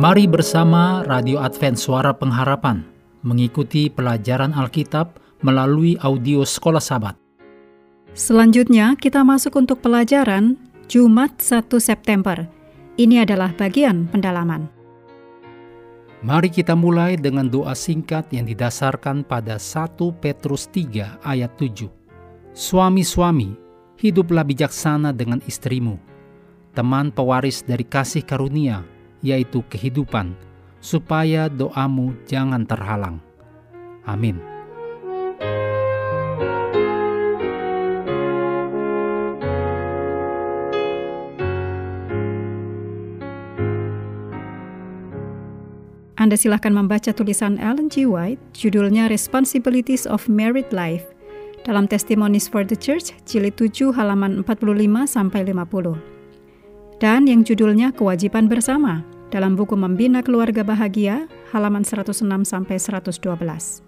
Mari bersama Radio Advent Suara Pengharapan mengikuti pelajaran Alkitab melalui audio Sekolah Sabat. Selanjutnya kita masuk untuk pelajaran Jumat 1 September. Ini adalah bagian pendalaman. Mari kita mulai dengan doa singkat yang didasarkan pada 1 Petrus 3 ayat 7. Suami-suami, hiduplah bijaksana dengan istrimu, teman pewaris dari kasih karunia, yaitu kehidupan, supaya doamu jangan terhalang. Amin. Anda silahkan membaca tulisan Ellen G. White, judulnya Responsibilities of Married Life, dalam Testimonies for the Church, jilid 7 halaman 45 sampai 50. Dan yang judulnya Kewajiban Bersama, dalam buku Membina Keluarga Bahagia, halaman 106 sampai 112.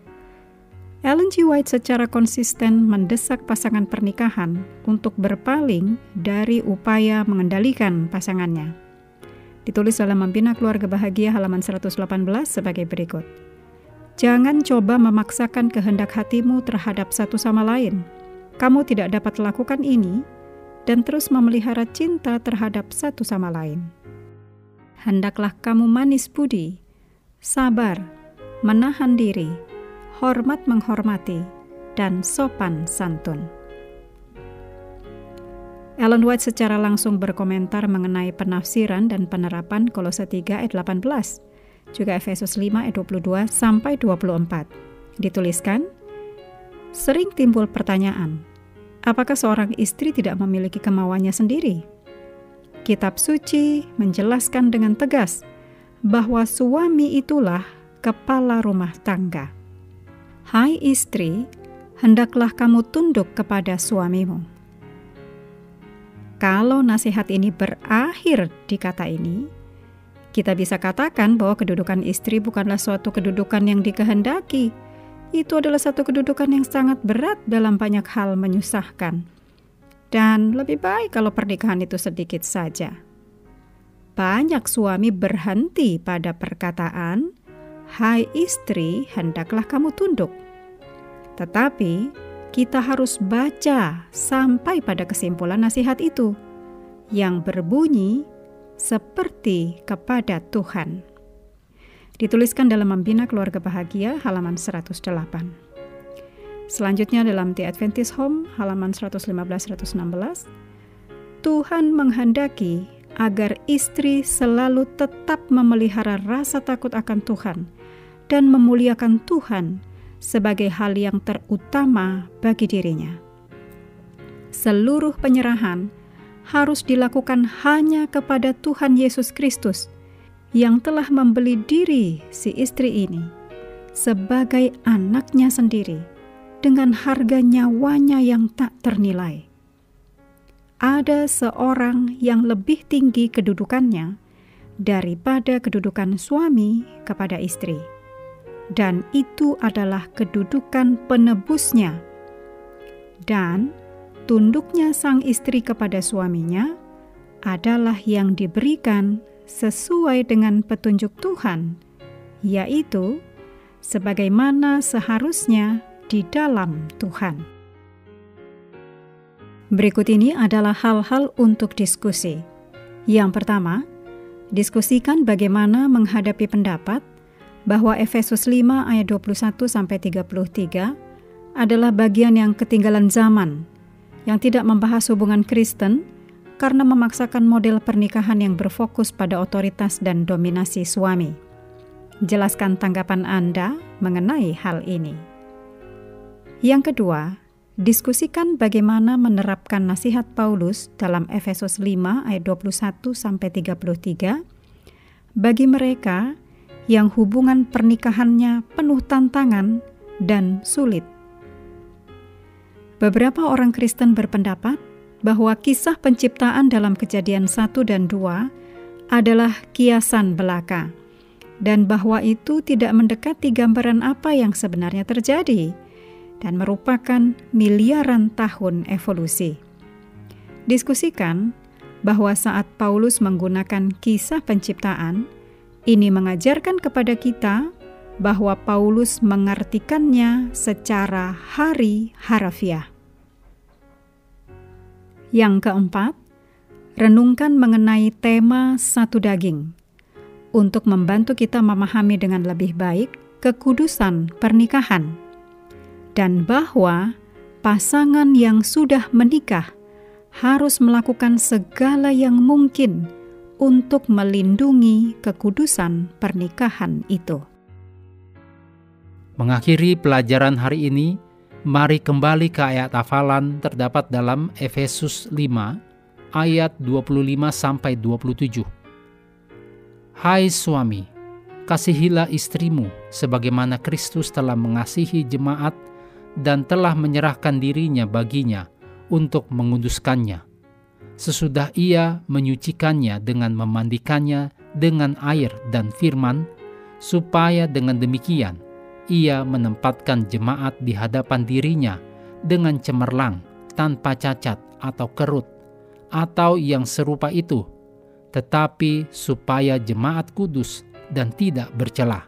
Ellen G. White secara konsisten mendesak pasangan pernikahan untuk berpaling dari upaya mengendalikan pasangannya Ditulis dalam Membina Keluarga Bahagia halaman 118 sebagai berikut. Jangan coba memaksakan kehendak hatimu terhadap satu sama lain. Kamu tidak dapat lakukan ini dan terus memelihara cinta terhadap satu sama lain. Hendaklah kamu manis budi, sabar, menahan diri, hormat menghormati, dan sopan santun. Ellen White secara langsung berkomentar mengenai penafsiran dan penerapan Kolose 3 ayat 18, juga Efesus 5 ayat 22 sampai 24. Dituliskan, sering timbul pertanyaan, apakah seorang istri tidak memiliki kemauannya sendiri? Kitab suci menjelaskan dengan tegas bahwa suami itulah kepala rumah tangga. Hai istri, hendaklah kamu tunduk kepada suamimu kalau nasihat ini berakhir di kata ini, kita bisa katakan bahwa kedudukan istri bukanlah suatu kedudukan yang dikehendaki. Itu adalah satu kedudukan yang sangat berat dalam banyak hal menyusahkan. Dan lebih baik kalau pernikahan itu sedikit saja. Banyak suami berhenti pada perkataan, "Hai istri, hendaklah kamu tunduk." Tetapi kita harus baca sampai pada kesimpulan nasihat itu yang berbunyi seperti kepada Tuhan. Dituliskan dalam Membina Keluarga Bahagia halaman 108. Selanjutnya dalam The Adventist Home halaman 115-116, Tuhan menghendaki agar istri selalu tetap memelihara rasa takut akan Tuhan dan memuliakan Tuhan sebagai hal yang terutama bagi dirinya. Seluruh penyerahan harus dilakukan hanya kepada Tuhan Yesus Kristus yang telah membeli diri si istri ini sebagai anaknya sendiri dengan harga nyawanya yang tak ternilai. Ada seorang yang lebih tinggi kedudukannya daripada kedudukan suami kepada istri dan itu adalah kedudukan penebusnya. Dan tunduknya sang istri kepada suaminya adalah yang diberikan sesuai dengan petunjuk Tuhan, yaitu sebagaimana seharusnya di dalam Tuhan. Berikut ini adalah hal-hal untuk diskusi. Yang pertama, diskusikan bagaimana menghadapi pendapat bahwa Efesus 5 ayat 21 sampai 33 adalah bagian yang ketinggalan zaman yang tidak membahas hubungan Kristen karena memaksakan model pernikahan yang berfokus pada otoritas dan dominasi suami. Jelaskan tanggapan Anda mengenai hal ini. Yang kedua, diskusikan bagaimana menerapkan nasihat Paulus dalam Efesus 5 ayat 21 sampai 33 bagi mereka yang hubungan pernikahannya penuh tantangan dan sulit. Beberapa orang Kristen berpendapat bahwa kisah penciptaan dalam kejadian 1 dan 2 adalah kiasan belaka dan bahwa itu tidak mendekati gambaran apa yang sebenarnya terjadi dan merupakan miliaran tahun evolusi. Diskusikan bahwa saat Paulus menggunakan kisah penciptaan, Ini mengajarkan kepada kita bahwa Paulus mengartikannya secara hari harafiah. Yang keempat, renungkan mengenai tema satu daging untuk membantu kita memahami dengan lebih baik kekudusan pernikahan dan bahwa pasangan yang sudah menikah harus melakukan segala yang mungkin untuk melindungi kekudusan pernikahan itu. Mengakhiri pelajaran hari ini, mari kembali ke ayat hafalan terdapat dalam Efesus 5 ayat 25 sampai 27. Hai suami, kasihilah istrimu sebagaimana Kristus telah mengasihi jemaat dan telah menyerahkan dirinya baginya untuk menguduskannya. Sesudah ia menyucikannya dengan memandikannya dengan air dan firman, supaya dengan demikian ia menempatkan jemaat di hadapan dirinya dengan cemerlang, tanpa cacat atau kerut, atau yang serupa itu, tetapi supaya jemaat kudus dan tidak bercelah.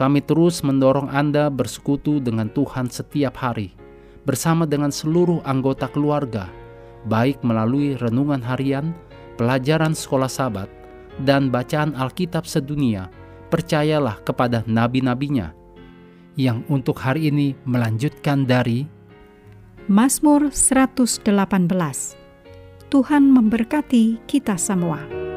Kami terus mendorong Anda bersekutu dengan Tuhan setiap hari, bersama dengan seluruh anggota keluarga, baik melalui renungan harian, pelajaran sekolah sabat, dan bacaan Alkitab sedunia percayalah kepada nabi-nabinya yang untuk hari ini melanjutkan dari Mazmur 118. Tuhan memberkati kita semua.